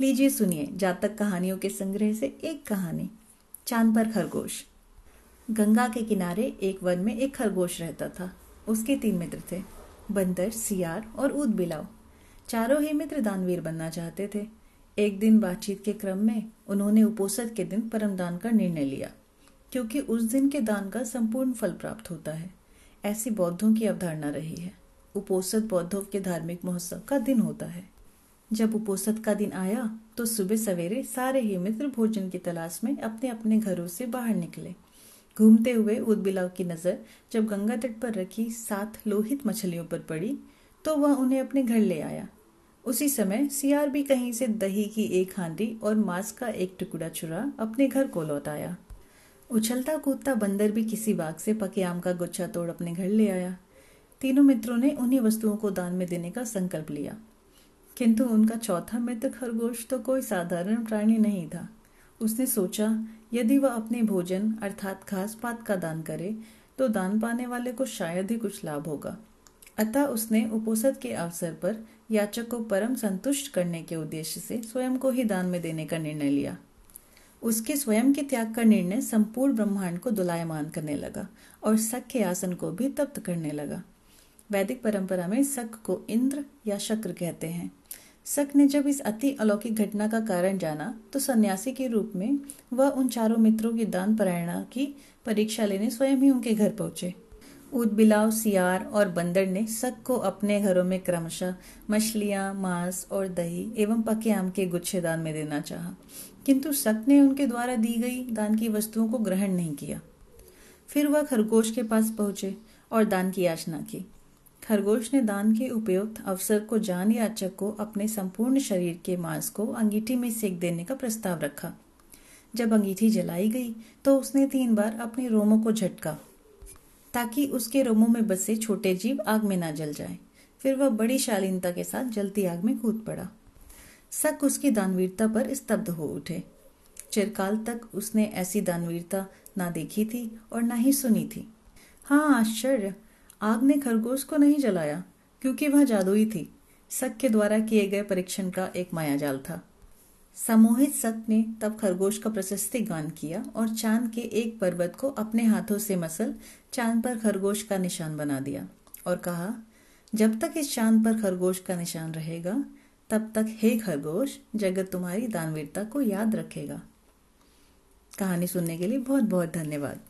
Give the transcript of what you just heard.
लीजिए सुनिए जातक कहानियों के संग्रह से एक कहानी। चाँद पर खरगोश। गंगा के किनारे एक वन में एक खरगोश रहता था। उसके तीन मित्र थे, बंदर, सियार और ऊद बिलाव। चारों ही मित्र दानवीर बनना चाहते थे। एक दिन बातचीत के क्रम में उन्होंने उपोषद के दिन परम दान का निर्णय लिया, क्योंकि उस दिन के दान का संपूर्ण फल प्राप्त होता है। ऐसी बौद्धों की अवधारणा रही है। उपोषद बौद्धों के धार्मिक महोत्सव का दिन होता है। जब उपोषद का दिन आया तो सुबह सवेरे सारे ही मित्र भोजन की तलाश में अपने अपने घरों से बाहर निकले। घूमते हुए उदबिलाव की नज़र जब गंगा तट पर रखी सात लोहित मछलियों पर पड़ी तो वह उन्हें अपने घर ले आया। उसी समय सियार भी कहीं से दही की एक हांडी और मांस का एक टुकड़ा चुरा अपने घर को लौट आया। उछलता कूदता बंदर भी किसी बाग से पके आम का गुच्छा तोड़ अपने घर ले आया। तीनों मित्रों ने उन्हीं वस्तुओं को दान में देने का संकल्प लिया। किंतु उनका चौथा मित्र खरगोश तो कोई साधारण प्राणी नहीं था। उसने सोचा, यदि वह अपने भोजन अर्थात घास पात का दान करे तो दान पाने वाले को शायद ही कुछ लाभ होगा। अतः उसने उपोषद के अवसर पर याचक को परम संतुष्ट करने के उद्देश्य से स्वयं को ही दान में देने का निर्णय लिया। उसके स्वयं के त्याग का निर्णय संपूर्ण ब्रह्मांड को दुलायमान करने लगा और सक के आसन को भी तप्त करने लगा। वैदिक परंपरा में सक को इंद्र या शक्र कहते हैं। सक ने जब इस अति अलौकिक घटना का कारण जाना तो सन्यासी के रूप में वह उन चारों मित्रों की दान परायणा की परीक्षा लेने स्वयं ही उनके घर पहुँचे। ऊद बिलाव, सियार और बंदर ने सक को अपने घरों में क्रमशः मछलियाँ, मांस और दही एवं पके आम के गुच्छे दान में देना चाहा। किंतु सक ने उनके द्वारा दी गई दान की वस्तुओं को ग्रहण नहीं किया। फिर वह खरगोश के पास पहुँचे और दान की याचना की। खरगोश ने दान के उपयुक्त अवसर को जान याचक को अपने संपूर्ण शरीर के मांस को अंगीठी में सेक देने का प्रस्ताव रखा। जब अंगीठी जलाई गई तो उसने तीन बार अपने रोमों को झटका, ताकि उसके रोमों में बसे छोटे जीव आग में ना जल जाए। फिर वह बड़ी शालीनता के साथ जलती आग में कूद पड़ा। सक उसकी दानवीरता पर स्तब्ध हो उठे। चिरकाल तक उसने ऐसी दानवीरता ना देखी थी और ना ही सुनी थी। हाँ आश्चर्य! आग ने खरगोश को नहीं जलाया, क्योंकि वह जादुई थी। सक के द्वारा किए गए परीक्षण का एक मायाजाल था। सम्मोहित सक ने तब खरगोश का प्रशस्ति गान किया और चाँद के एक पर्वत को अपने हाथों से मसल चाँद पर खरगोश का निशान बना दिया और कहा, जब तक इस चाँद पर खरगोश का निशान रहेगा, तब तक हे खरगोश, जगत तुम्हारी दानवीरता को याद रखेगा। कहानी सुनने के लिए बहुत बहुत धन्यवाद।